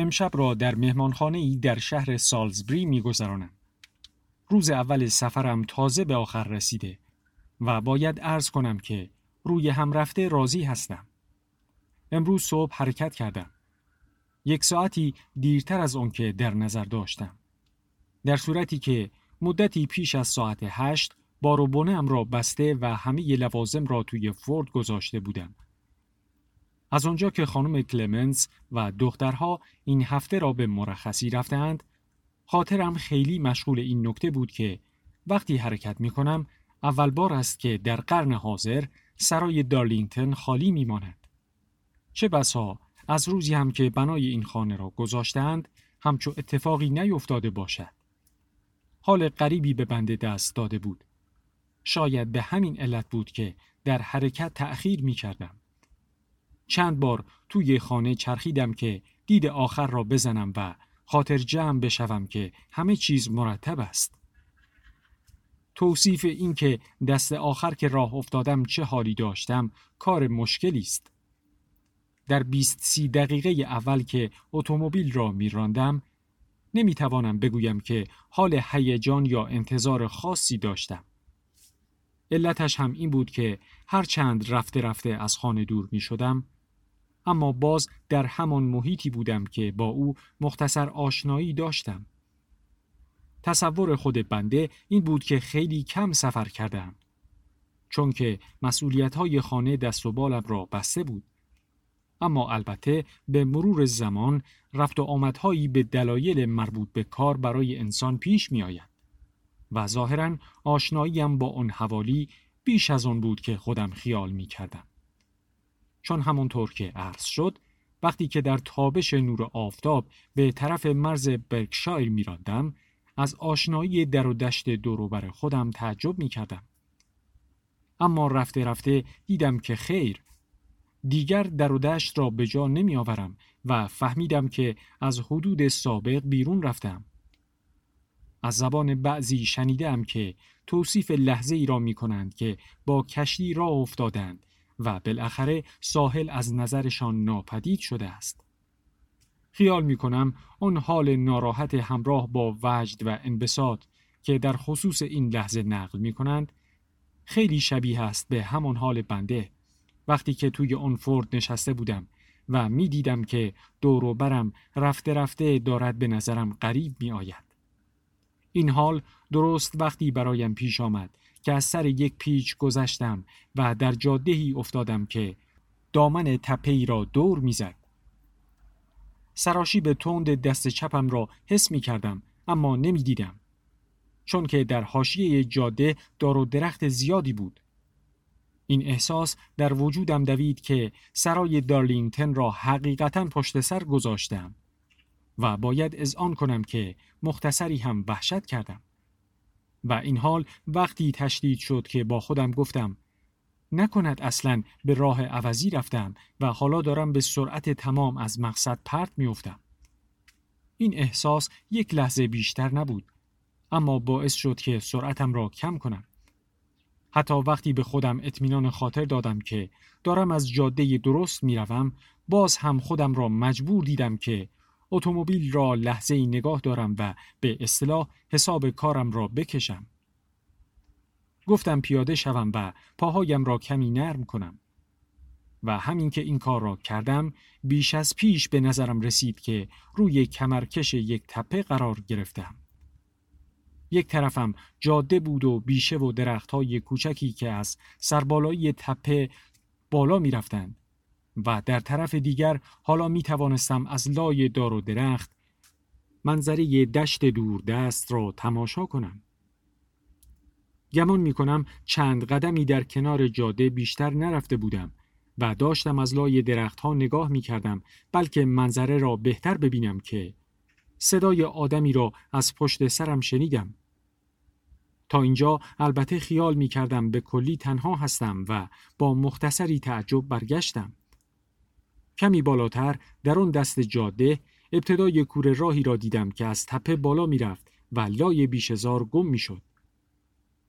امشب را در مهمانخانه ای در شهر سالزبری می گذرانم. روز اول سفرم تازه به آخر رسیده و باید عرض کنم که روی هم رفته راضی هستم. امروز صبح حرکت کردم. یک ساعتی دیرتر از آن که در نظر داشتم. در صورتی که مدتی پیش از ساعت هشت باروبونه را بسته و همه لوازم را توی فورد گذاشته بودم. از آنجا که خانم کلمنس و دخترها این هفته را به مرخصی رفتند، خاطرم خیلی مشغول این نکته بود که وقتی حرکت می کنم اول بار است که در قرن حاضر سرای دارلینگتن خالی می ماند. چه بسا از روزی هم که بنای این خانه را گذاشتند همچو اتفاقی نیفتاده باشد. حال غریبی به بنده دست داده بود. شاید به همین علت بود که در حرکت تأخیر می کردم. چند بار توی خانه چرخیدم که دید آخر را بزنم و خاطر جمع بشوم که همه چیز مرتب است. توصیف این که دست آخر که راه افتادم چه حالی داشتم کار مشکلی است. در 20 سی دقیقه اول که اتومبیل را میراندم نمی‌توانم بگویم که حال هیجان یا انتظار خاصی داشتم. علتش هم این بود که هر چند رفته رفته از خانه دور می شدم اما باز در همان محیطی بودم که با او مختصر آشنایی داشتم. تصور خود بنده این بود که خیلی کم سفر کردم. چون که مسئولیت های خانه دست و بالم را بسته بود. اما البته به مرور زمان رفت و آمدهایی به دلایل مربوط به کار برای انسان پیش می آید. و ظاهرا آشناییم با آن حوالی بیش از آن بود که خودم خیال می کردم. چون همونطور که عرض شد وقتی که در تابش نور آفتاب به طرف مرز برکشایر میراندم از آشنایی در و دشت دوروبر خودم تعجب می کردم. اما رفته رفته دیدم که خیر دیگر در و دشت را به جا نمی آورم و فهمیدم که از حدود سابق بیرون رفتم. از زبان بعضی شنیدم که توصیف لحظه ای را می کنند که با کشتی را افتادند و بالاخره ساحل از نظرشان ناپدید شده است. خیال می کنم آن حال ناراحت همراه با وجد و انبساط که در خصوص این لحظه نقل می کنند خیلی شبیه است به همان حال بنده وقتی که توی اون فورد نشسته بودم و می دیدم که دور برم رفته رفته دارد به نظرم قریب می آید. این حال درست وقتی برایم پیش آمد که از سر یک پیچ گذشتم و در جادهی افتادم که دامن تپهی را دور می‌زد. سراشی به تند دست چپم را حس می کردم اما نمی دیدم. چون که در حاشیه جاده دار و درخت زیادی بود. این احساس در وجودم دوید که سرای دارلینگتن را حقیقتا پشت سر گذاشتم و باید از آن کنم که مختصری هم وحشت کردم. و این حال وقتی تشدید شد که با خودم گفتم نکند اصلا به راه عوضی رفتم و حالا دارم به سرعت تمام از مقصد پرت میافتم. این احساس یک لحظه بیشتر نبود اما باعث شد که سرعتم را کم کنم. حتی وقتی به خودم اطمینان خاطر دادم که دارم از جاده درست می‌روم باز هم خودم را مجبور دیدم که اتومبیل را لحظه ای نگاه دارم و به اصطلاح حساب کارم را بکشم. گفتم پیاده شوم و پاهایم را کمی نرم کنم. و همین که این کار را کردم بیش از پیش به نظرم رسید که روی کمرکش یک تپه قرار گرفتم. یک طرفم جاده بود و بیشه و درخت های کوچکی که از سربالایی تپه بالا می رفتند و در طرف دیگر حالا می توانستم از لای دار و درخت منظره دشت دور دست را تماشا کنم. گمان می کنم چند قدمی در کنار جاده بیشتر نرفته بودم و داشتم از لای درختها نگاه می کردم بلکه منظره را بهتر ببینم که صدای آدمی را از پشت سرم شنیدم. تا اینجا البته خیال می کردم به کلی تنها هستم و با مختصری تعجب برگشتم. کمی بالاتر در آن دست جاده ابتدای کوره راهی را دیدم که از تپه بالا می‌رفت و لای بیشزار گم می‌شد.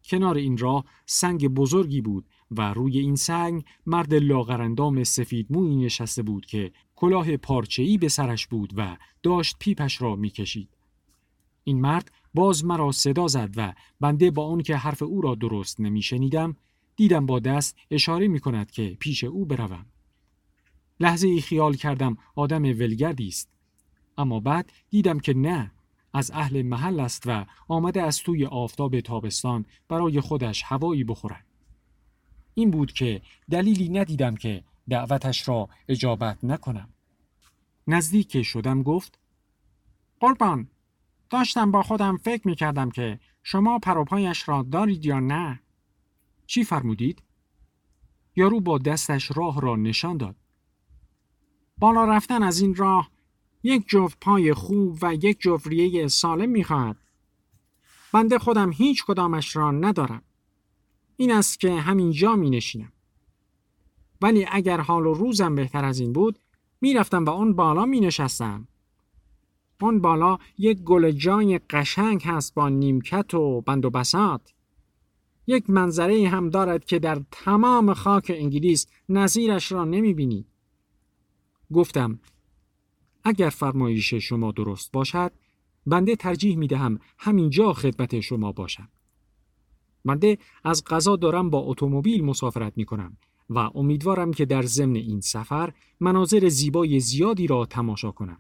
کنار این راه سنگ بزرگی بود و روی این سنگ مرد لاغرندام سفید موی نشسته بود که کلاه پارچه‌ای به سرش بود و داشت پیپش را می‌کشید. این مرد باز مرا صدا زد و بنده با آن که حرف او را درست نمیشنیدم دیدم با دست اشاره می کند که پیش او بروم. لحظه ای خیال کردم آدم ولگردی است. اما بعد دیدم که نه از اهل محل است و آمده از توی آفتاب تابستان برای خودش هوایی بخورد. این بود که دلیلی ندیدم که دعوتش را اجابت نکنم. نزدیک شدم گفت قربان داشتم با خودم فکر می کردم که شما پروپایش را دارید یا نه؟ چی فرمودید؟ یارو با دستش راه را نشان داد. بالا رفتن از این راه یک جفت پای خوب و یک جفت ریه سالم می‌خواهد. بنده خودم هیچ کدامش را ندارم. این است که همینجا می نشینم. ولی اگر حال و روزم بهتر از این بود می‌رفتم و اون بالا می نشستم. اون بالا یک گل جای قشنگ هست با نیمکت و بند و بسات. یک منظره هم دارد که در تمام خاک انگلیس نظیرش را نمی بینی. گفتم اگر فرمایش شما درست باشد بنده ترجیح می دهم همینجا خدمت شما باشم. بنده از قضا دارم با اتومبیل مسافرت می کنم و امیدوارم که در ضمن این سفر مناظر زیبای زیادی را تماشا کنم.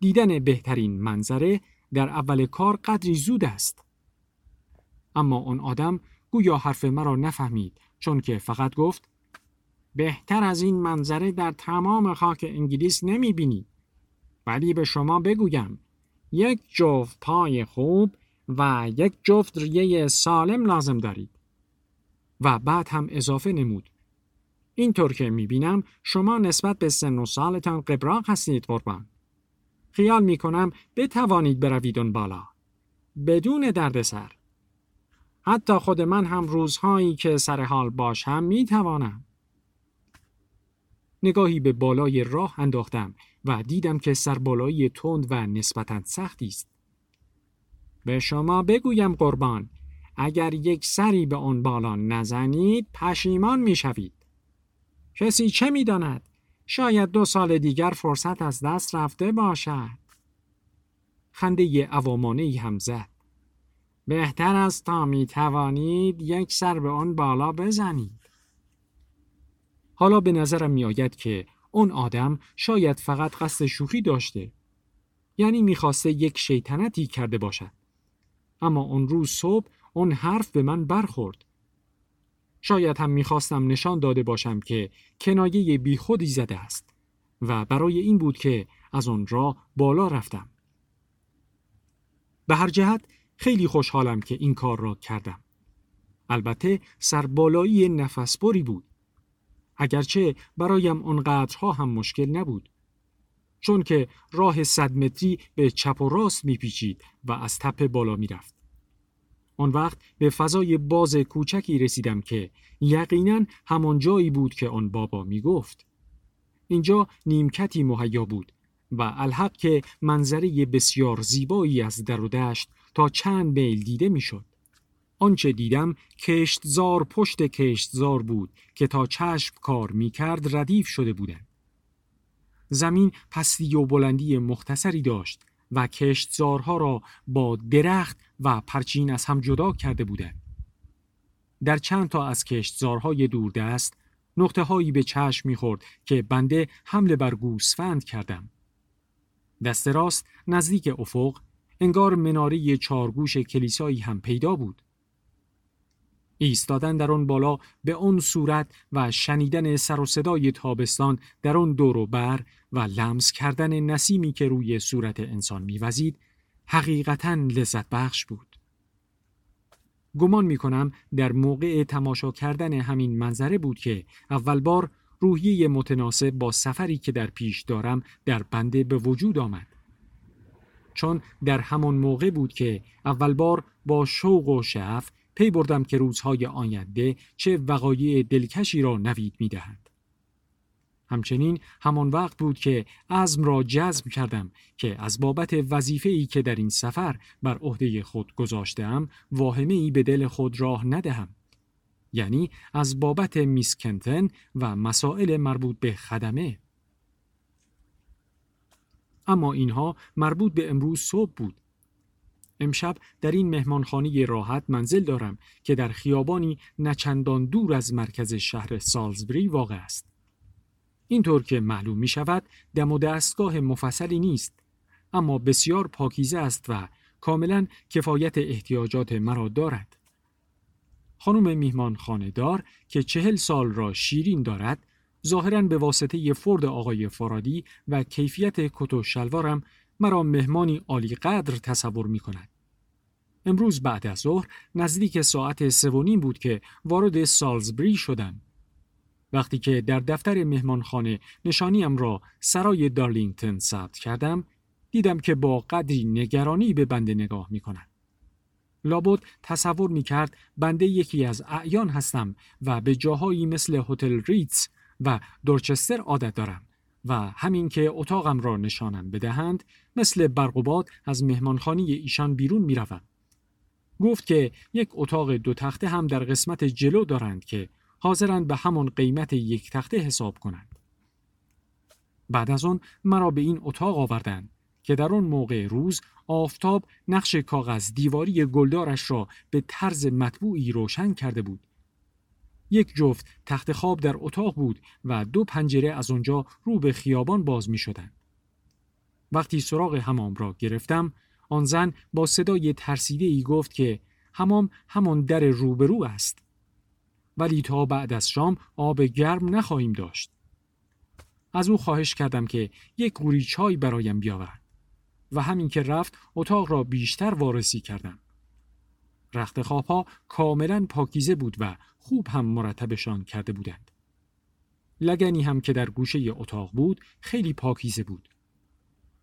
دیدن بهترین منظره در اول کار قدری زود است. اما آن آدم گویا حرف مرا نفهمید چون که فقط گفت بهتر از این منظره در تمام خاک انگلیس نمی بینی. ولی به شما بگویم یک جفت پای خوب و یک جفت ریه سالم لازم دارید. و بعد هم اضافه نمود. اینطور که می بینم شما نسبت به سن و سالتان قبراق هستید قربان. خیال می کنم بتوانید بروید اون بالا. بدون دردسر. حتی خود من هم روزهایی که سر حال باشم می توانم. نگاهی به بالای راه انداختم و دیدم که سربالایی تند و نسبتا سختی است. به شما بگویم قربان اگر یک سری به آن بالا نزنید پشیمان می شوید. کسی چه می داند؟ شاید دو سال دیگر فرصت از دست رفته باشد. خنده عوامانه هم زد. بهتر است تا می توانید یک سر به آن بالا بزنید. حالا به نظرم می آید که اون آدم شاید فقط قصد شوخی داشته. یعنی می‌خواسته یک شیطنتی کرده باشد. اما اون روز صبح اون حرف به من برخورد. شاید هم می‌خواستم نشان داده باشم که کنایه بیخودی زده است و برای این بود که از آن را بالا رفتم. به هر جهت خیلی خوشحالم که این کار را کردم. البته سربالایی نفسبری بود. اگرچه برایم آنقدرها هم مشکل نبود. چون که راه صد متری به چپ و راست میپیچید و از تپه بالا می‌رفت. آن وقت به فضای باز کوچکی رسیدم که یقینا همان جایی بود که آن بابا می گفت. اینجا نیمکتی مهیا بود و الحق که منظره بسیار زیبایی از در و دشت تا چند میل دیده می‌شد. آنچه دیدم کشتزار پشت کشتزار بود که تا چشم کار می کرد ردیف شده بودند. زمین پستی و بلندی مختصری داشت و کشتزارها را با درخت و پرچین از هم جدا کرده بودند. در چند تا از کشتزارهای دوردست نقطه هایی به چشم می‌خورد که بنده حمله بر گوسفند کردم. دست راست نزدیک افق انگار مناره چارگوش کلیسایی هم پیدا بود. ایستادن در آن بالا به آن صورت و شنیدن سر و صدای تابستان در آن دور و بر و لمس کردن نسیمی که روی صورت انسان میوزید حقیقتا لذت بخش بود. گمان می کنم در موقع تماشا کردن همین منظره بود که اول بار روحیه متناسب با سفری که در پیش دارم در بنده به وجود آمد. چون در همان موقع بود که اول بار با شوق و شعف پی بردم که روزهای آینده چه وقایع دلکشی را نوید می دهند. همچنین همان وقت بود که عزم را جزم کردم که از بابت وظیفه‌ای که در این سفر بر عهده خود گذاشتم واهمه ای به دل خود راه ندهم یعنی از بابت میسکنتن و مسائل مربوط به خدمه اما اینها مربوط به امروز صبح بود امشب در این مهمانخانه راحت منزل دارم که در خیابانی نچندان دور از مرکز شهر سالزبری واقع است اینطور که معلوم می شود دم و دستگاه مفصلی نیست اما بسیار پاکیزه است و کاملا کفایت احتیاجات مرا دارد. خانم میهمان خاندار که چهل سال را شیرین دارد ظاهرا به واسطه فرد آقای فرادی و کیفیت کت و شلوارم مرا مهمانی عالی قدر تصور می کند. امروز بعد از ظهر نزدیک ساعت سوانیم بود که وارد سالزبری شدم. وقتی که در دفتر مهمانخانه نشانیم را سرای دارلینگتن ثبت کردم دیدم که با قدری نگرانی به بنده نگاه می کند. لابد تصور می کرد بنده یکی از اعیان هستم و به جاهایی مثل هتل ریتز و دورچستر عادت دارم و همین که اتاقم را نشانم بدهند مثل برقوبات از مهمانخانی ایشان بیرون می روم. گفت که یک اتاق دو تخته هم در قسمت جلو دارند که حاضرند به همان قیمت یک تخته حساب کنند. بعد از آن مرا به این اتاق آوردند که در آن موقع روز آفتاب نقش کاغذ دیواری گلدارش را به طرز مطبوعی روشن کرده بود. یک جفت تخت خواب در اتاق بود و دو پنجره از آنجا رو به خیابان باز می شدن. وقتی سراغ حمام را گرفتم، آن زن با صدای ترسیده ای گفت که حمام همان در روبرو است. ولی تا بعد از شام آب گرم نخواهیم داشت. از او خواهش کردم که یک قوری چای برایم بیاورد و همین که رفت اتاق را بیشتر وارسی کردم. رخت ها کاملا پاکیزه بود و خوب هم مرتبشان کرده بودند. لگنی هم که در گوشه اتاق بود خیلی پاکیزه بود.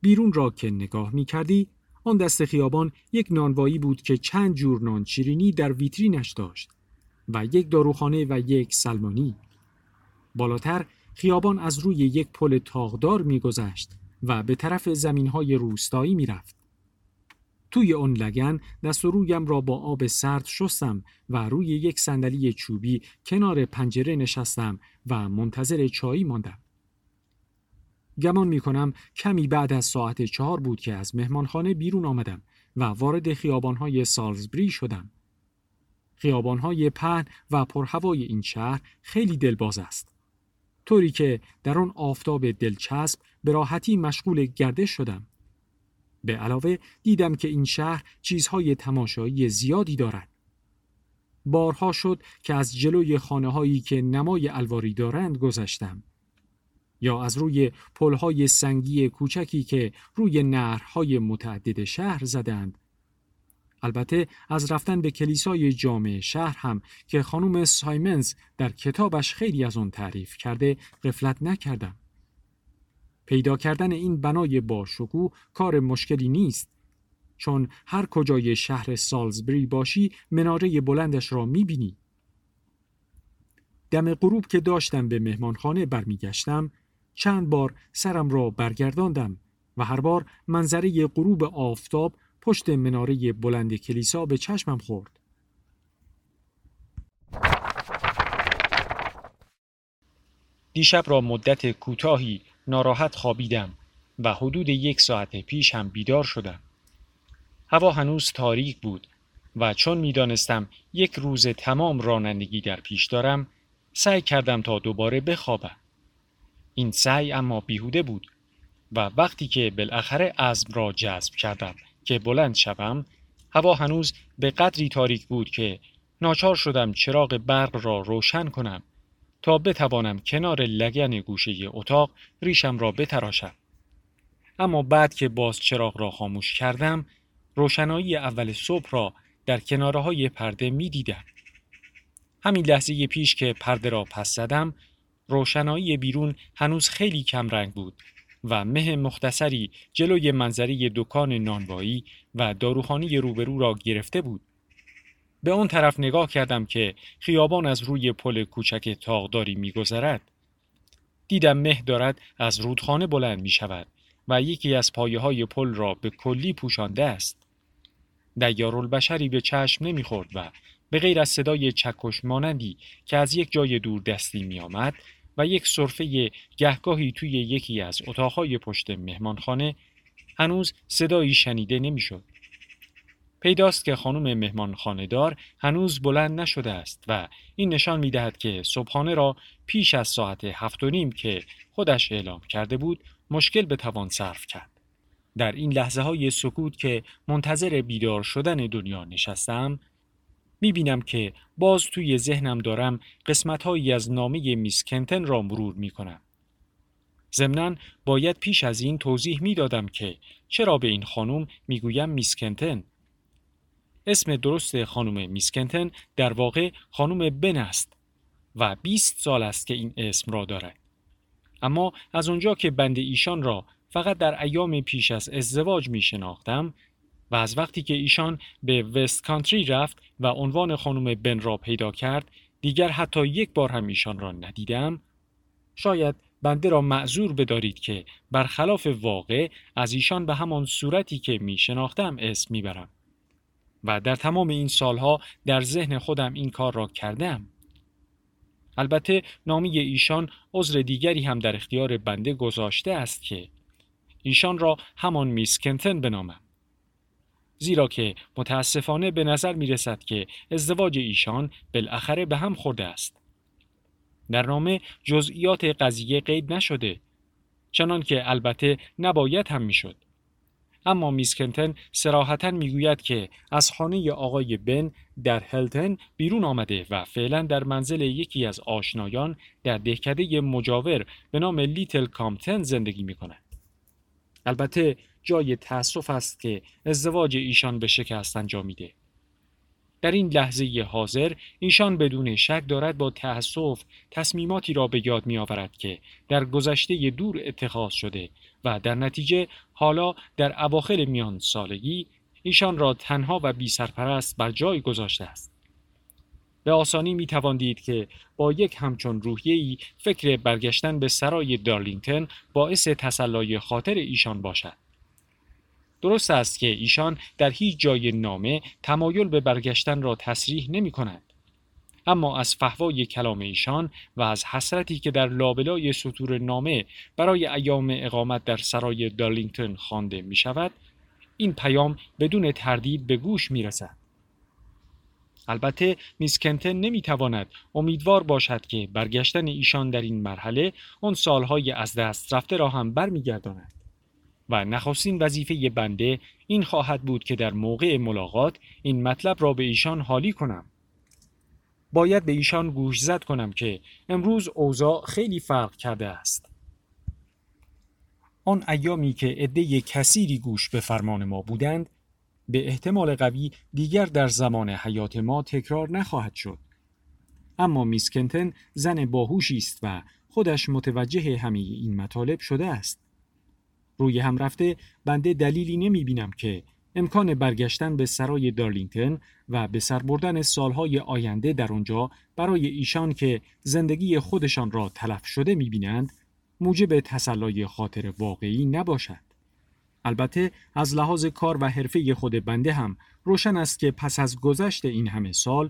بیرون را که نگاه می کردی آن دست خیابان یک نانوایی بود که چند جور نان شیرینی در ویترینش داشت و یک داروخانه و یک سلمانی. بالاتر خیابان از روی یک پل تاغدار میگذشت و به طرف زمینهای روستایی می‌رفت. توی اون لگن دست رویم را با آب سرد شستم و روی یک صندلی چوبی کنار پنجره نشستم و منتظر چایی ماندم. گمان می کنم کمی بعد از ساعت چهار بود که از مهمانخانه بیرون آمدم و وارد خیابانهای سالزبری شدم. خیابانهای پهن و پرهوای این شهر خیلی دلباز است. طوری که در آن آفتاب دلچسب به راحتی مشغول گردش شدم. به علاوه دیدم که این شهر چیزهای تماشایی زیادی دارد. بارها شد که از جلوی خانه هایی که نمای الواری دارند گذشتم. یا از روی پلهای سنگی کوچکی که روی نهرهای متعدد شهر زدند البته از رفتن به کلیسای جامع شهر هم که خانم سایمنز در کتابش خیلی از آن تعریف کرده قفلت نکردم. پیدا کردن این بنای با کار مشکلی نیست چون هر کجای شهر سالزبری باشی مناره بلندش را می‌بینی. دم غروب که داشتم به مهمانخانه برمیگشتم چند بار سرم را برگرداندم و هر بار منظره غروب آفتاب پشت مناره بلند کلیسا به چشمم خورد. دیشب را مدت کوتاهی ناراحت خوابیدم و حدود یک ساعت پیش هم بیدار شدم. هوا هنوز تاریک بود و چون می‌دانستم یک روز تمام رانندگی در پیش دارم سعی کردم تا دوباره بخوابم. این سعی اما بیهوده بود و وقتی که بالاخره عزم را جذب کردم که بلند شوم هوا هنوز به قدری تاریک بود که ناچار شدم چراغ برق را روشن کنم تا بتوانم کنار لگن گوشه اتاق ریشم را بتراشم اما بعد که باز چراغ را خاموش کردم روشنایی اول صبح را در کناره های پرده می دیدم. همین لحظه پیش که پرده را پس زدم روشنایی بیرون هنوز خیلی کم رنگ بود و مه مختصری جلوی منظری دکان نانوایی و داروخانی روبرو را گرفته بود. به آن طرف نگاه کردم که خیابان از روی پل کوچک تاغداری میگذرد. دیدم مه دارد از رودخانه بلند می شود و یکی از پایه های پل را به کلی پوشانده است. دیارالبشری به چشم نمی‌خورد و به غیر از صدای چکش مانندی که از یک جای دور دستی می آمد و یک صرفه گهگاهی توی یکی از اتاقهای پشت مهمانخانه هنوز صدایی شنیده نمی‌شد. پیداست که خانم مهمان خاندار هنوز بلند نشده است و این نشان می دهد که صبحانه را پیش از ساعت هفت و نیم که خودش اعلام کرده بود مشکل به توان صرف کرد. در این لحظه های سکوت که منتظر بیدار شدن دنیا نشستم می بینم که باز توی ذهنم دارم قسمت هایی از نامه میس کنتن را مرور می کنم. ضمنا باید پیش از این توضیح می دادم که چرا به این خانم می گویم میس کنتن اسم درست خانم میسکنتن در واقع خانم بن است و 20 سال است که این اسم را دارد. اما از اونجا که بند ایشان را فقط در ایام پیش از ازدواج می شناختم و از وقتی که ایشان به وست کانتری رفت و عنوان خانم بن را پیدا کرد دیگر حتی یک بار هم ایشان را ندیدم شاید بنده را معذور بدارید که برخلاف واقع از ایشان به همان صورتی که می شناختم اسم می برم. و در تمام این سالها در ذهن خودم این کار را کردم. البته نامی ایشان عذر دیگری هم در اختیار بنده گذاشته است که ایشان را همان میس کنتن بنامم. زیرا که متاسفانه به نظر می رسد که ازدواج ایشان بالاخره به هم خورده است. در نامه جزئیات قضیه قید نشده چنان که البته نباید هم می‌شد. اما میسکنتن سراحتا می‌گوید که از خانه آقای بن در هلتن بیرون آمده و فعلا در منزل یکی از آشنایان در دهکده مجاور به نام لیتل کامتن زندگی می کند. البته جای تأسف است که ازدواج ایشان به شکست انجامیده. در این لحظه حاضر ایشان بدون شک دارد با تأسف تصمیماتی را به یاد می آورد که در گذشته دور اتخاذ شده و در نتیجه حالا در اواخر میان سالگی ایشان را تنها و بی سرپرست بر جای گذاشته است. به آسانی می توان دید که با یک همچون روحیه‌ای فکر برگشتن به سرای دارلینگتن باعث تسلای خاطر ایشان باشد. درست است که ایشان در هیچ جای نامه تمایل به برگشتن را تصریح نمی کند. اما از فهوای کلام ایشان و از حسرتی که در لابلای سطور نامه برای ایام اقامت در سرای دارلینگتون خوانده می شود این پیام بدون تردید به گوش می رسد. البته میس کنتن نمی تواند امیدوار باشد که برگشتن ایشان در این مرحله آن سالهای از دست رفته را هم برمیگرداند. و نخستین وظیفه بنده این خواهد بود که در موقع ملاقات این مطلب را به ایشان حالی کنم. باید به ایشان گوش زد کنم که امروز اوضاع خیلی فرق کرده است. آن ایامی که عده کثیری گوش به فرمان ما بودند به احتمال قوی دیگر در زمان حیات ما تکرار نخواهد شد. اما میسکنتن زن باهوشی است و خودش متوجه همه این مطالب شده است. روی هم رفته بنده دلیلی نمی بینم که امکان برگشتن به سرای دارلینگتن و به سر بردن سالهای آینده در آنجا برای ایشان که زندگی خودشان را تلف شده می بینند موجب تسلای خاطر واقعی نباشد. البته از لحاظ کار و حرفه خود بنده هم روشن است که پس از گذشت این همه سال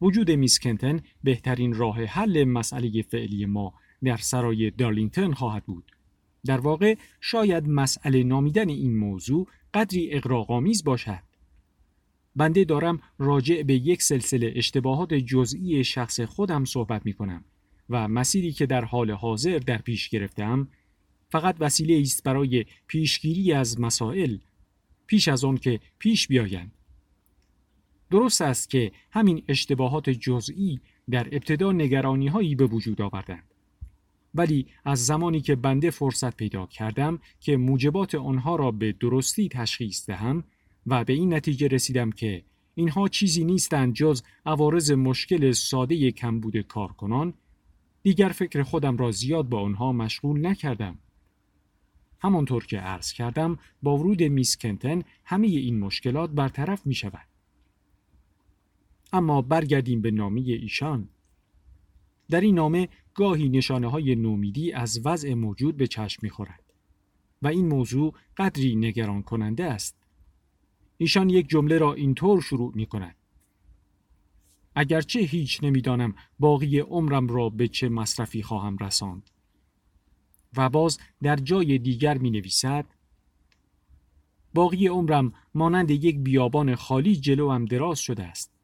وجود میسکنتن بهترین راه حل مسئله فعلی ما در سرای دارلینگتن خواهد بود. در واقع شاید مسئله نامیدن این موضوع قدری اقراقامیز باشد. بنده دارم راجع به یک سلسله اشتباهات جزئی شخص خودم صحبت می کنم و مسیری که در حال حاضر در پیش گرفتم فقط وسیله است برای پیشگیری از مسائل پیش از آن که پیش بیایند. درست است که همین اشتباهات جزئی در ابتدا نگرانی هایی به وجود آوردند. ولی از زمانی که بنده فرصت پیدا کردم که موجبات آنها را به درستی تشخیص دهم و به این نتیجه رسیدم که اینها چیزی نیستند جز عوارض مشکل ساده کمبود کارکنان دیگر فکر خودم را زیاد با آنها مشغول نکردم همانطور که عرض کردم با ورود میس کنتن همه این مشکلات برطرف می شود. اما برگردیم به نامی ایشان در این نامه گاهی نشانه های نومیدی از وضع موجود به چشم می‌خورد و این موضوع قدری نگران کننده است. ایشان یک جمله را اینطور شروع می کند. اگرچه هیچ نمی‌دانم باقی عمرم را به چه مصرفی خواهم رساند. و باز در جای دیگر می نویسد باقی عمرم مانند یک بیابان خالی جلوم دراز شده است.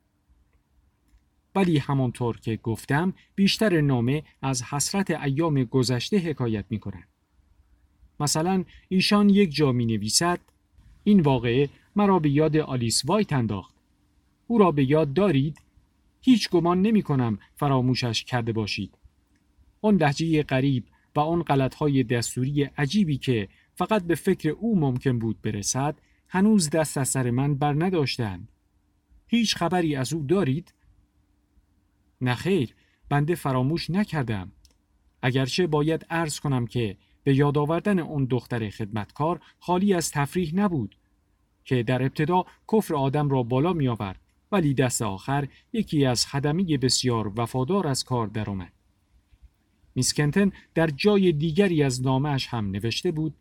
ولی همانطور که گفتم بیشتر نامه از حسرت ایام گذشته حکایت می کند. مثلا ایشان یک جا می نویسد این واقعه مرا به یاد آلیس وایت انداخت. او را به یاد دارید؟ هیچ گمان نمی کنم فراموشش کرده باشید. آن لحجه غریب و آن غلطهای دستوری عجیبی که فقط به فکر او ممکن بود برسد هنوز دست از سر من بر نداشتند. هیچ خبری از او دارید؟ نخیر بنده فراموش نکردم. اگرچه باید عرض کنم که به یاد آوردن اون دختر خدمتکار خالی از تفریح نبود که در ابتدا کفر آدم را بالا می آورد ولی دست آخر یکی از خدمی بسیار وفادار از کار درآمد. میسکنتن در جای دیگری از نامش هم نوشته بود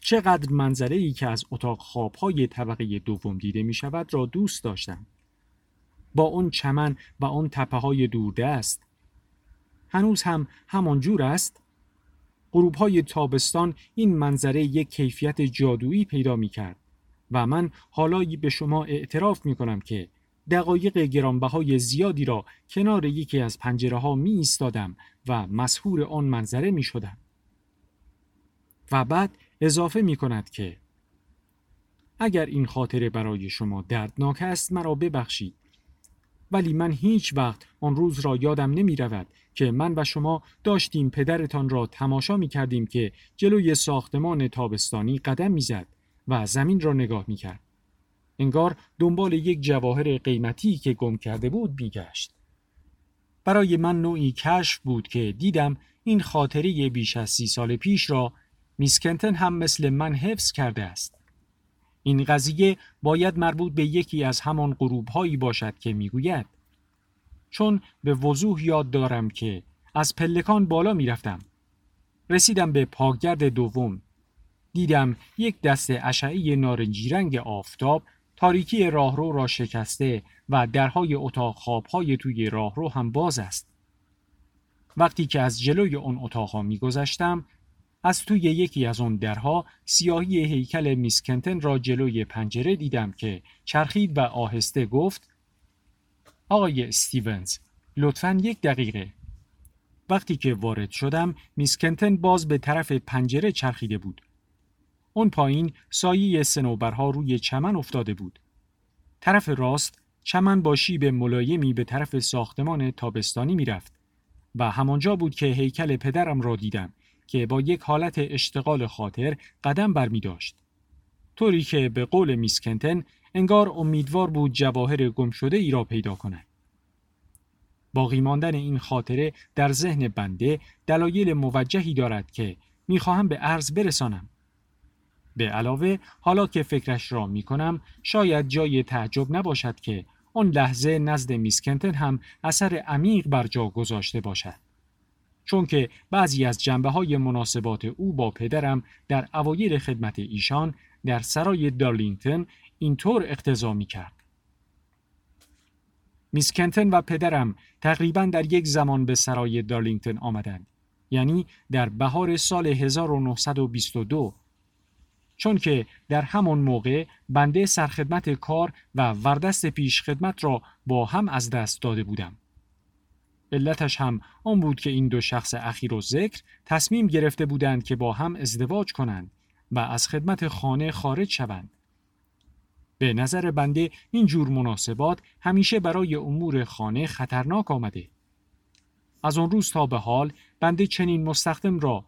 چقدر منظره ای که از اتاق خوابهای طبقه دوم دیده می شود را دوست داشتم. با اون چمن و اون تپه های دوردست. هنوز هم همان جور است. غروب های تابستان این منظره یک کیفیت جادویی پیدا می کرد و من حالا به شما اعتراف می کنم که دقایق گرانبهای زیادی را کنار یکی از پنجره ها می ایستادم و مسهور آن منظره می شدم. و بعد اضافه می کند که اگر این خاطره برای شما دردناک است مرا ببخشید. ولی من هیچ وقت آن روز را یادم نمی رود که من و شما داشتیم پدرتان را تماشا می کردیم که جلوی ساختمان تابستانی قدم می‌زد و زمین را نگاه می کرد. انگار دنبال یک جواهر قیمتی که گم کرده بود بیگشت. برای من نوعی کشف بود که دیدم این خاطره بیش از سی سال پیش را میسکنتن هم مثل من حفظ کرده است. این قضیه باید مربوط به یکی از همان غروب هایی باشد که می‌گوید. چون به وضوح یاد دارم که از پلکان بالا می‌رفتم. رسیدم به پاگرد دوم. دیدم یک دست اشعه نارنجی رنگ آفتاب تاریکی راهرو را شکسته و درهای اتاق خوابهای توی راهرو هم باز است. وقتی که از جلوی اون اتاقها میگذشتم از توی یکی از اون درها سیاهی هیکل میسکنتن را جلوی پنجره دیدم که چرخید و آهسته گفت آقای استیونز لطفا یک دقیقه. وقتی که وارد شدم میسکنتن باز به طرف پنجره چرخیده بود. اون پایین سایه سنوبرها روی چمن افتاده بود. طرف راست چمن با شیب ملایمی به طرف ساختمان تابستانی می‌رفت و همانجا بود که هیکل پدرم را دیدم. که با یک حالت اشتغال خاطر قدم بر می داشت. طوری که به قول میسکنتن انگار امیدوار بود جواهر گم شده ای را پیدا کند. باقی ماندن این خاطره در ذهن بنده دلایل موجهی دارد که می‌خواهم به عرض برسانم. به علاوه حالا که فکرش را می کنم شاید جای تعجب نباشد که آن لحظه نزد میسکنتن هم اثر عمیق بر جا گذاشته باشد. چون که بعضی از جنبه های مناسبات او با پدرم در اوایل خدمت ایشان در سرای دارلینگتن اینطور اقتضا می کرد. میس کنتن و پدرم تقریبا در یک زمان به سرای دارلینگتن آمدند. یعنی در بهار سال 1922 چون که در همان موقع بنده سرخدمت کار و وردست پیش خدمت را با هم از دست داده بودم. علتش هم آن بود که این دو شخص اخیر و ذکر تصمیم گرفته بودند که با هم ازدواج کنند و از خدمت خانه خارج شوند. به نظر بنده این جور مناسبات همیشه برای امور خانه خطرناک آمده. از آن روز تا به حال بنده چنین مستخدم را